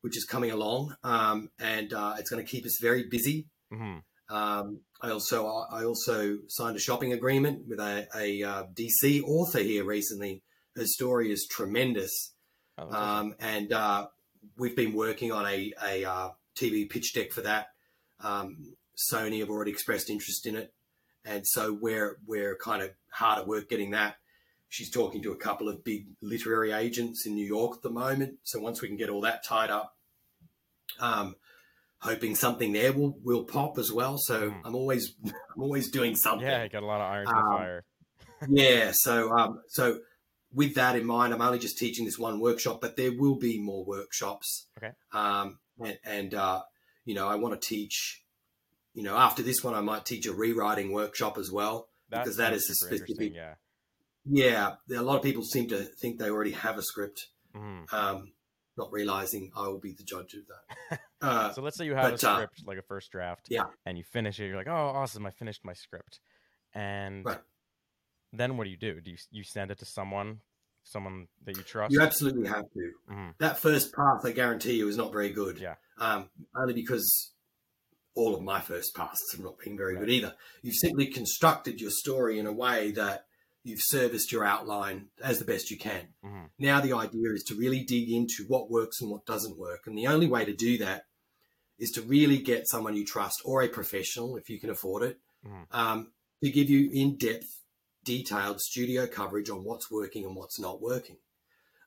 which is coming along, um, and uh, it's going to keep us very busy. Mm-hmm. Um, I also I also signed a shopping agreement with a, a uh, DC author here recently. Her story is tremendous, oh, um, and uh, we've been working on a, a uh, TV pitch deck for that. Um, Sony have already expressed interest in it, and so we're we're kind of hard at work getting that. She's talking to a couple of big literary agents in New York at the moment. So once we can get all that tied up, um, hoping something there will will pop as well. So mm. I'm always I'm always doing something. Yeah, got a lot of irons um, in the um, fire. yeah, so um, so with that in mind, I'm only just teaching this one workshop, but there will be more workshops. Okay. Um, and, and uh, you know, I want to teach. You know, after this one, I might teach a rewriting workshop as well That's because that is a specific. Yeah. Yeah, a lot of people seem to think they already have a script. Mm. Um, not realizing I will be the judge of that. Uh, so let's say you have but, a uh, script, uh, like a first draft, yeah, and you finish it. You're like, oh, awesome! I finished my script, and right. then what do you do? Do you you send it to someone, someone that you trust? You absolutely have to. Mm-hmm. That first pass, I guarantee you, is not very good. Yeah, um, only because all of my first passes have not been very right. good either. You've simply constructed your story in a way that you've serviced your outline as the best you can. Mm-hmm. Now the idea is to really dig into what works and what doesn't work. And the only way to do that is to really get someone you trust or a professional, if you can afford it, mm-hmm. um, to give you in depth, detailed studio coverage on what's working and what's not working.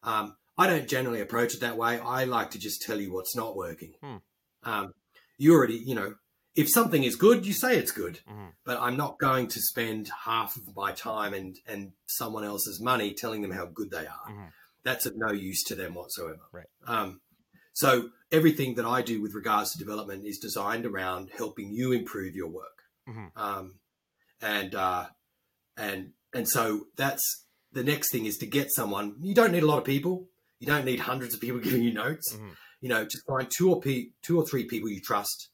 Um, I don't generally approach it that way. I like to just tell you what's not working. Mm. Um, you already, you know, if something is good, you say it's good. Mm-hmm. But I'm not going to spend half of my time and, and someone else's money telling them how good they are. Mm-hmm. That's of no use to them whatsoever. Right. Um, so everything that I do with regards to development is designed around helping you improve your work. Mm-hmm. Um, and uh, and and so that's the next thing is to get someone. You don't need a lot of people. You don't need hundreds of people giving you notes. You know, just find two or pe- two or three people you trust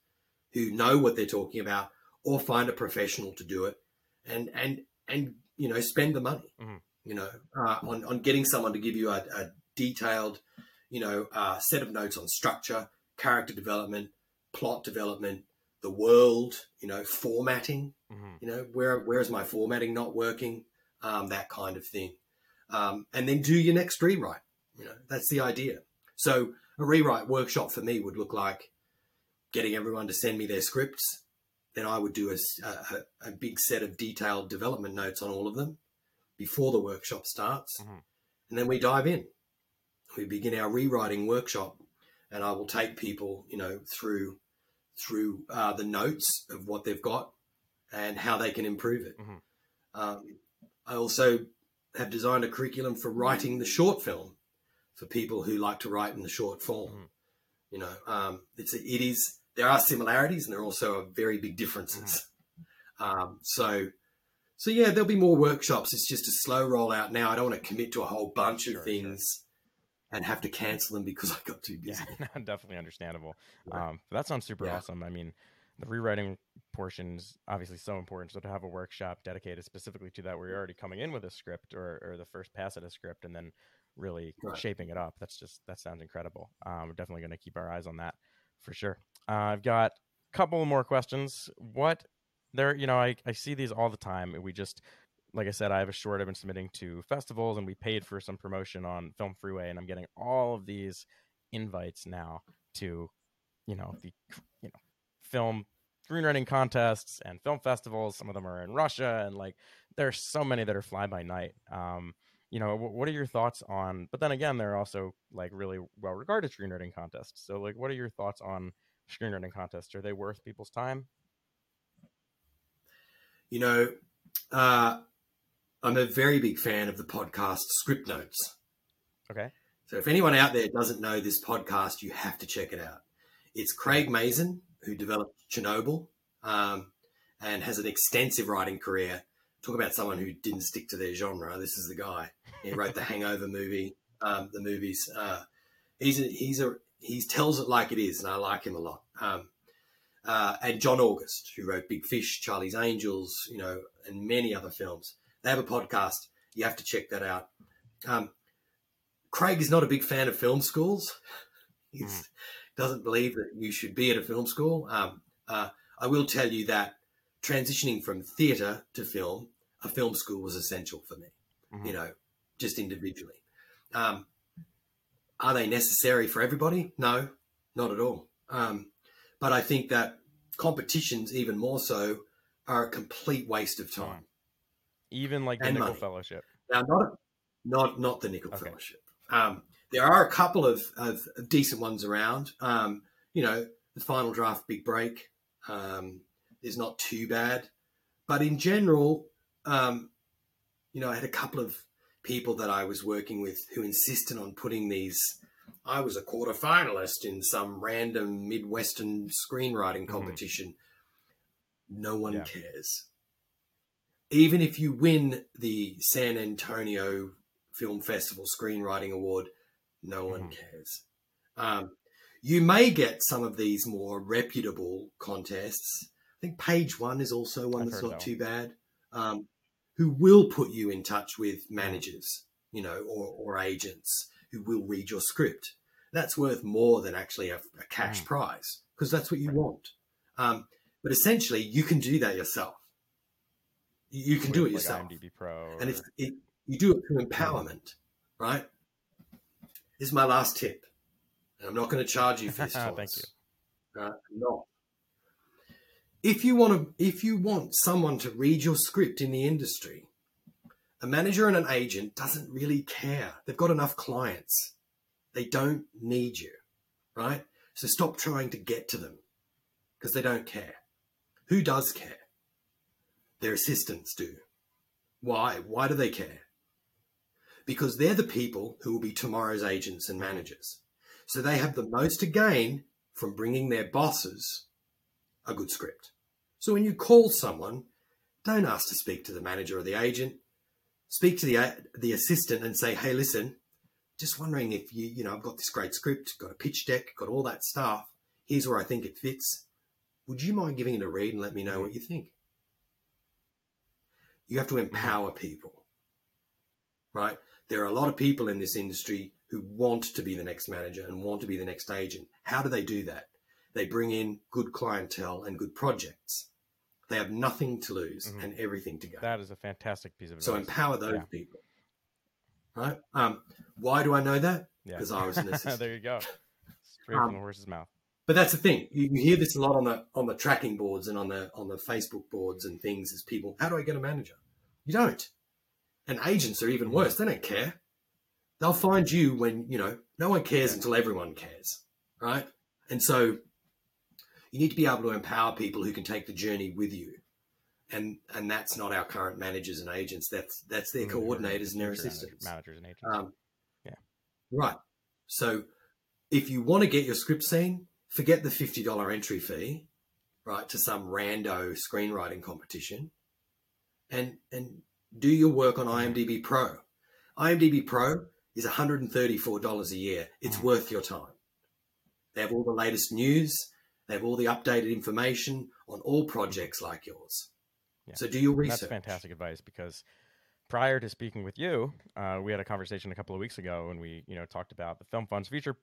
who know what they're talking about, or find a professional to do it, and and and you know spend the money, mm-hmm. you know, uh, on on getting someone to give you a, a detailed, you know, uh, set of notes on structure, character development, plot development, the world, you know, formatting, mm-hmm. you know, where where is my formatting not working, um, that kind of thing, um, and then do your next rewrite. You know, that's the idea. So a rewrite workshop for me would look like getting everyone to send me their scripts. Then I would do a, a, a big set of detailed development notes on all of them before the workshop starts. Mm-hmm. And then we dive in. We begin our rewriting workshop, and I will take people, you know, through through uh, the notes of what they've got and how they can improve it. Mm-hmm. Um, I also have designed a curriculum for writing the short film for people who like to write in the short form. Mhm. You know, um, it's it is there are similarities and there are also very big differences. Um, so, so yeah, there'll be more workshops. It's just a slow rollout now. I don't want to commit to a whole bunch Sure, of things and have to cancel them because I got too busy. Yeah, definitely understandable. Right. Um, but that sounds super Yeah. awesome. I mean, the rewriting portion is obviously so important. So to have a workshop dedicated specifically to that, where you're already coming in with a script or, or the first pass at a script, and then really shaping it up, that's just that sounds incredible. Um, we're definitely going to keep our eyes on that for sure. Uh, I've got a couple more questions. What there, you know, I, I see these all the time. We just like I said, I have a short I've been submitting to festivals, and we paid for some promotion on Film Freeway, and I'm getting all of these invites now to, you know, the you know, film screenwriting contests and film festivals. Some of them are in Russia, and like there's so many that are fly by night. Um, you know, what are your thoughts on? But then again, there are also like really well regarded screenwriting contests. So, like, what are your thoughts on screenwriting contests? Are they worth people's time? You know, uh, I'm a very big fan of the podcast Script Notes. Okay. So if anyone out there doesn't know this podcast, you have to check it out. It's Craig Mazin, who developed Chernobyl um, and has an extensive writing career. Talk about someone who didn't stick to their genre. This is the guy. He wrote the Hangover movie, um, the movies. Uh, he's a, he's a he tells it like it is, and I like him a lot. Um, uh, and John August, who wrote Big Fish, Charlie's Angels, you know, and many other films. They have a podcast. You have to check that out. Um, Craig is not a big fan of film schools. He Mm. doesn't believe that you should be at a film school. Um, uh, I will tell you that transitioning from theatre to film, a film school was essential for me. Mhm. You know, just individually. Um, are they necessary for everybody? No, not at all. Um, but I think that competitions, even more so, are a complete waste of time. Even like the And Nicholl money. Fellowship. Now, not not not the Nicholl Okay. Fellowship. Um, there are a couple of, of decent ones around. Um, you know, the Final Draft Big Break um, is not too bad, but in general, um, you know, I had a couple of people that I was working with who insisted on putting these. I was a quarter finalist in some random Midwestern screenwriting Mhm. competition. No one Yeah. cares. Even if you win the San Antonio Film Festival Screenwriting Award, no one Mhm. cares. Um, you may get some of these more reputable contests. I think Page One is also one I've that's not that too bad. Um, who will put you in touch with managers, you know, or, or agents who will read your script. That's worth more than actually a, a cash Mm. prize because that's what you want. Um, but essentially, you can do that yourself. You, you can do it yourself Pro. and it's it, you do it through empowerment, right? This is my last tip, and I'm not going to charge you for this. Oh thank you. Uh, I'm not. If you want to, if you want someone to read your script in the industry, a manager and an agent doesn't really care. They've got enough clients. They don't need you, right? So stop trying to get to them because they don't care. Who does care? Their assistants do. Why? Why do they care? Because they're the people who will be tomorrow's agents and managers. So they have the most to gain from bringing their bosses a good script. So when you call someone, don't ask to speak to the manager or the agent. Speak to the uh, the assistant and say, "Hey, listen, just wondering if you, you know, I've got this great script, got a pitch deck, got all that stuff. Here's where I think it fits. Would you mind giving it a read and let me know what you think?" You have to empower people, right? There are a lot of people in this industry who want to be the next manager and want to be the next agent. How do they do that? They bring in good clientele and good projects. They have nothing to lose Mhm. and everything to gain. That is a fantastic piece of advice. So empower those Yeah. people. Right? Um, why do I know that? Yeah. Because I was an assistant. there you go. Straight Um, from the horse's mouth. But that's the thing. You, you hear this a lot on the on the tracking boards and on the on the Facebook boards and things as people, how do I get a manager? You don't. And agents are even worse. They don't care. They'll find you when, you know, no one cares Yeah. until everyone cares. Right? And so you need to be able to empower people who can take the journey with you. and and that's not our current managers and agents. That's that's their Mm, coordinators and their assistants. managers and agents. Um, Yeah. Right. So if you want to get your script seen, forget the fifty dollar entry fee, right, to some rando screenwriting competition, and and do your work on IMDb Pro. IMDb Pro is one hundred and thirty four dollars a year. It's Mhm. worth your time. They have all the latest news. They have all the updated information on all projects like yours. Yeah. So do your research. That's fantastic advice because prior to speaking with you, uh, we had a conversation a couple of weeks ago and we, you know, talked about the Film Fund's future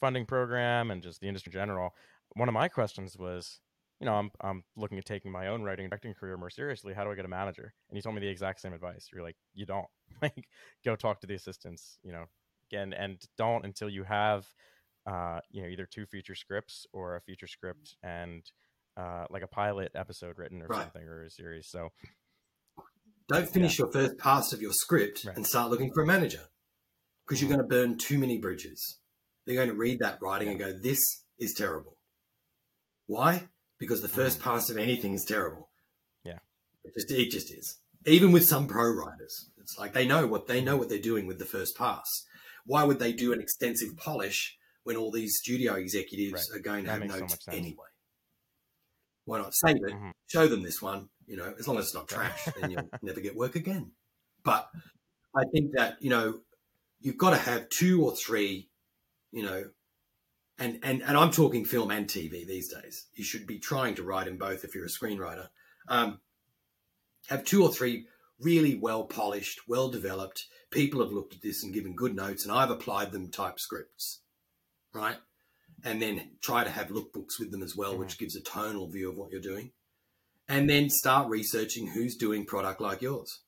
funding program and just the industry in general. One of my questions was, you know, I'm I'm looking at taking my own writing and directing career more seriously. How do I get a manager? And you told me the exact same advice. You're like, you don't. like, go talk to the assistants. You know, again, and don't until you have, uh, you know, either two feature scripts or a feature script and uh, like a pilot episode written or Right. something or a series. So Don't finish your first pass of your script Right. and start looking for a manager because you're going to burn too many bridges. They're going to read that writing and go, This is terrible. Why? Because the 1st pass of anything is terrible. Mm-hmm. Yeah. It just, it just is. Even with some pro writers, it's like they know what they know what they're doing with the first pass. Why would they do an extensive polish when all these studio executives Right. are going to That have makes so notes anyway? Why not save it? Mhm. Show them this one, you know, as long as it's not trash, then you'll never get work again. But I think that, you know, you've got to have two or three, you know, and, and, and I'm talking film and TV these days. You should be trying to write in both if you're a screenwriter. Um, have two or three really well polished, well developed people have looked at this and given good notes, and I've applied them type scripts, right? And then try to have lookbooks with them as well, which gives a tonal view of what you're doing. And then start researching who's doing product like yours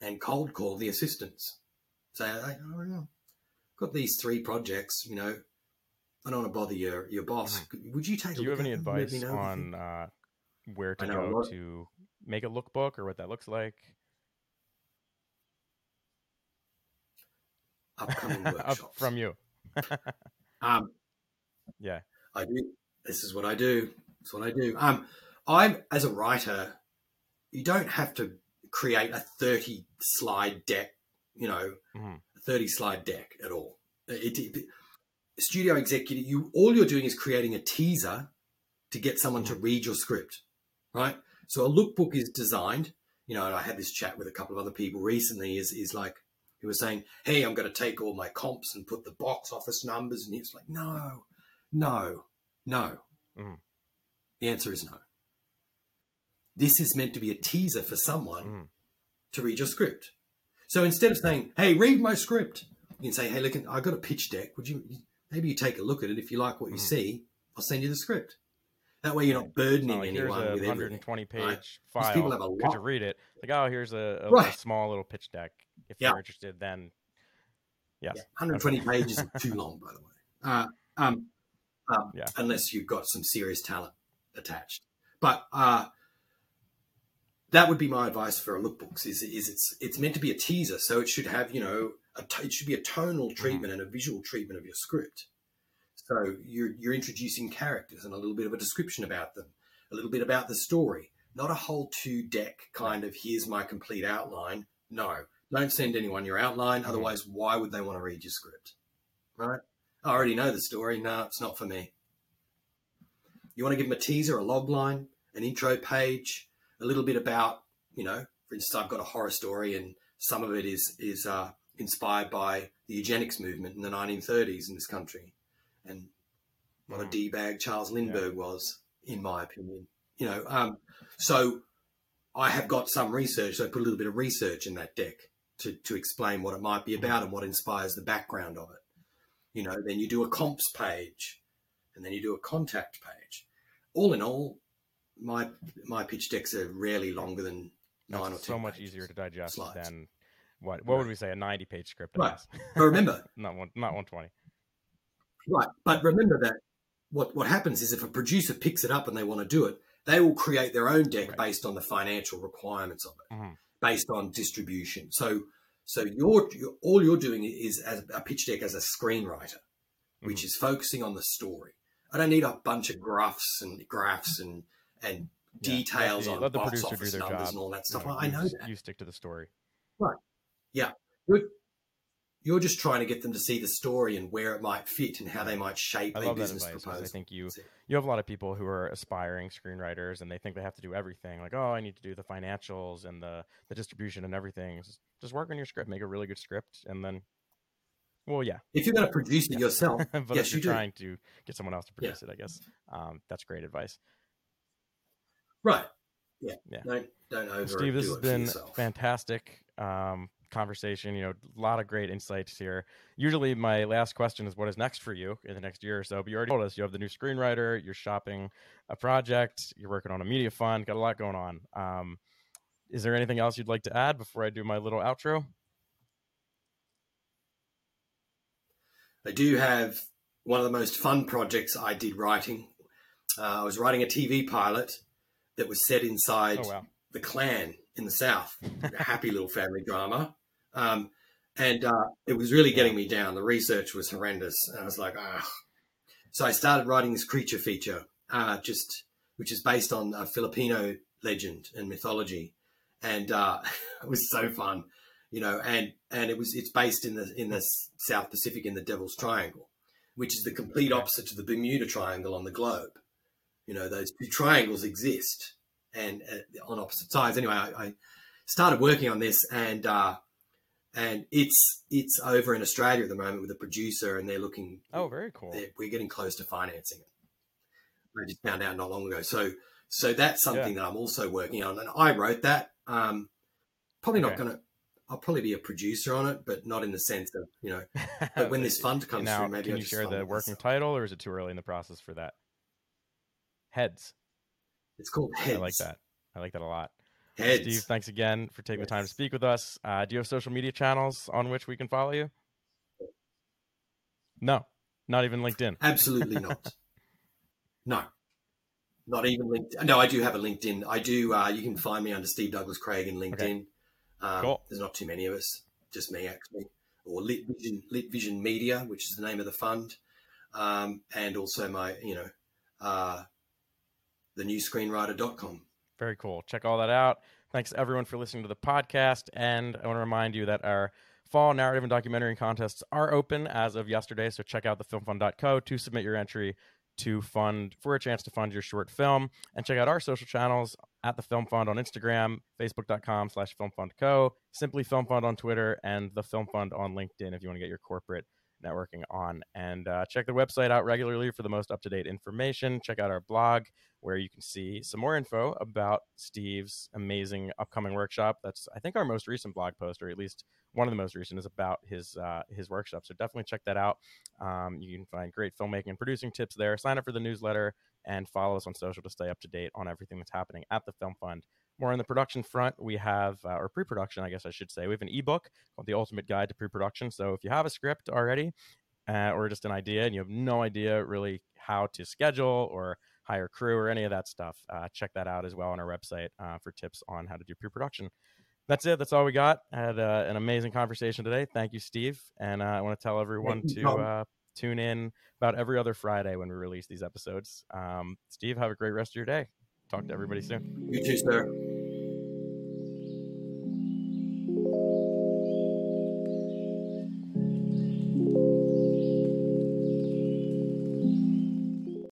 and cold call the assistants. Say, don't know, got these three projects, you know, I don't want to bother your, your boss. Would you take Do a you look have any advice me know what you on uh, where to know go to make a lookbook or what that looks like? upcoming Up workshops? from you. Um, Yeah. I do. This is what I do. It's what I do. Um, I'm as a writer, you don't have to create a 30 slide deck, you know, Mhm. a 30 slide deck at all. It, it- studio executive, you all you're doing is creating a teaser to get someone to read your script, right? So a lookbook is designed, you know, and I had this chat with a couple of other people recently, is is like he was saying, Hey, I'm gonna take all my comps and put the box office numbers, and he was like, No, no, no. Mhm. The answer is no. This is meant to be a teaser for someone Mhm. to read your script. So instead of saying, "Hey, read my script," you can say, "Hey, look, I've got a pitch deck. Would you maybe you take a look at it? If you like what you Mhm. see, I'll send you the script." That way, you're not burdening Not like, here's anyone a with everything. 120 page right? file. people have a Could you read it? Like, oh, here's a, a, a Right. small little pitch deck. If Yeah. you're interested, then yes. Yeah, 120 pages is too long, by the way. Uh, um, um, Yeah. Unless you've got some serious talent attached. But uh, that would be my advice for a lookbooks. Is is it's it's meant to be a teaser, so it should have you know a t- it should be a tonal treatment and a visual treatment of your script. So you're you're introducing characters and a little bit of a description about them, a little bit about the story, not a whole two deck kind of here's my complete outline. No, don't send anyone your outline. Mhm. Otherwise, why would they want to read your script? Right? I already know the story. No, it's not for me. You want to give them a teaser, a log line, an intro page, a little bit about, you know, for instance, I've got a horror story and some of it is is uh, inspired by the eugenics movement in the 1930s in this country and what a Mhm. d-bag Charles Lindbergh was, in my opinion. You know, um, so I have got some research. So I put a little bit of research in that deck to, to explain what it might be about and what inspires the background of it. You know, then you do a comps page and then you do a contact page. All in all, my my pitch decks are rarely longer than nine or ten. So much pages. easier to digest slides. than what? What would we say? A 90 page script? Right. But remember, not one. Not 120. Right. But remember that what, what happens is if a producer picks it up and they want to do it, they will create their own deck Right. based on the financial requirements of it, Mhm. Based on distribution. So so you're, you're all you're doing is as a pitch deck as a screenwriter, which mm-hmm. is focusing on the story. I don't need a bunch of graphs and graphs and and details yeah. on box office do their numbers job. and all that stuff. You I know just- that. You stick to the story. You're, you're just trying to get them to see the story and where it might fit and how they might shape I a business proposal. I think you you have a lot of people who are aspiring screenwriters and they think they have to do everything. Like, oh, I need to do the financials and the the distribution and everything. Just, just work on your script, make a really good script, and then, well, yeah. If you're going to produce it Yeah. yourself, but yes, if you you're do. trying to get someone else to Yeah. produce it, I guess um, that's great advice. Right. Yeah. Yeah. Don't don't overdo Steve, this has been yourself. fantastic um, conversation. You know, a lot of great insights here. Usually, my last question is, "What is next for you in the next year or so?" But you already told us you have the new screenwriter, you're shopping a project, you're working on a media fund, got a lot going on. Um, is there anything else you'd like to add before I do my little outro? I do have one of the most fun projects I did writing. Uh, I was writing a TV pilot that was set inside Oh wow, the Klan in the south, a happy little family drama. Um, and uh, it was really getting me down. The research was horrendous, and I was like, ah. So I started writing this creature feature, uh, just which is based on a Filipino legend and mythology, and uh, it was so fun, you know. And and it was it's based in the in the South Pacific in the Devil's Triangle, which is the complete opposite to the Bermuda Triangle on the globe. You know, those two triangles exist, and uh, on opposite sides. Anyway, I, I started working on this, and uh, and it's it's over in Australia at the moment with a producer, and they're looking. oh very cool. we're getting close to financing it. I just found out not long ago. So so that's something that I'm also working on, and I wrote that. Um, probably not Okay. going to. I'll probably be a producer on it, but not in the sense of you know. But when this fund comes now, through, maybe can I'll you just share the working myself. title, or is it too early in the process for that? Heads. It's called Heads. I like that. I like that a lot. Heads. Steve, thanks again for taking the time to speak with us. Uh, do you have social media channels on which we can follow you? No, not even LinkedIn. Absolutely not. no, not even LinkedIn. No, I do have a LinkedIn. I do. Uh, you can find me under Steve Douglas Craig in LinkedIn. Um, Cool. There's not too many of us, just me actually, or Lit Vision, Lit Vision Media, which is the name of the fund, um, and also my, you know, uh, the newscreenwriter.com. Very cool. Check all that out. Thanks everyone for listening to the podcast. And I want to remind you that our fall narrative and documentary contests are open as of yesterday. So check out the filmfund.co to submit your entry to fund for a chance to fund your short film. And check out our social channels at the Film Fund on Instagram, facebook.com slash filmfundco, simply Film Fund on Twitter, and the Film Fund on LinkedIn if you want to get your corporate networking on. And uh, check the website out regularly for the most up to date information. Check out our blog where you can see some more info about Steve's amazing upcoming workshop. That's I think our most recent blog post, or at least one of the most recent, is about his uh, his workshop. So definitely check that out. Um, you can find great filmmaking and producing tips there. Sign up for the newsletter and follow us on social to stay up to date on everything that's happening at the Film Fund. More on the production front, we have, uh, or pre production, I guess I should say, we have an ebook called The Ultimate Guide to Pre Production. So if you have a script already uh, or just an idea and you have no idea really how to schedule or hire crew or any of that stuff, uh, check that out as well on our website uh, for tips on how to do pre production. That's it. That's all we got. I had uh, an amazing conversation today. Thank you, Steve. And uh, I want to tell everyone to uh, tune in about every other Friday when we release these episodes. Um, Steve, have a great rest of your day. Talk to everybody soon. You too, sir.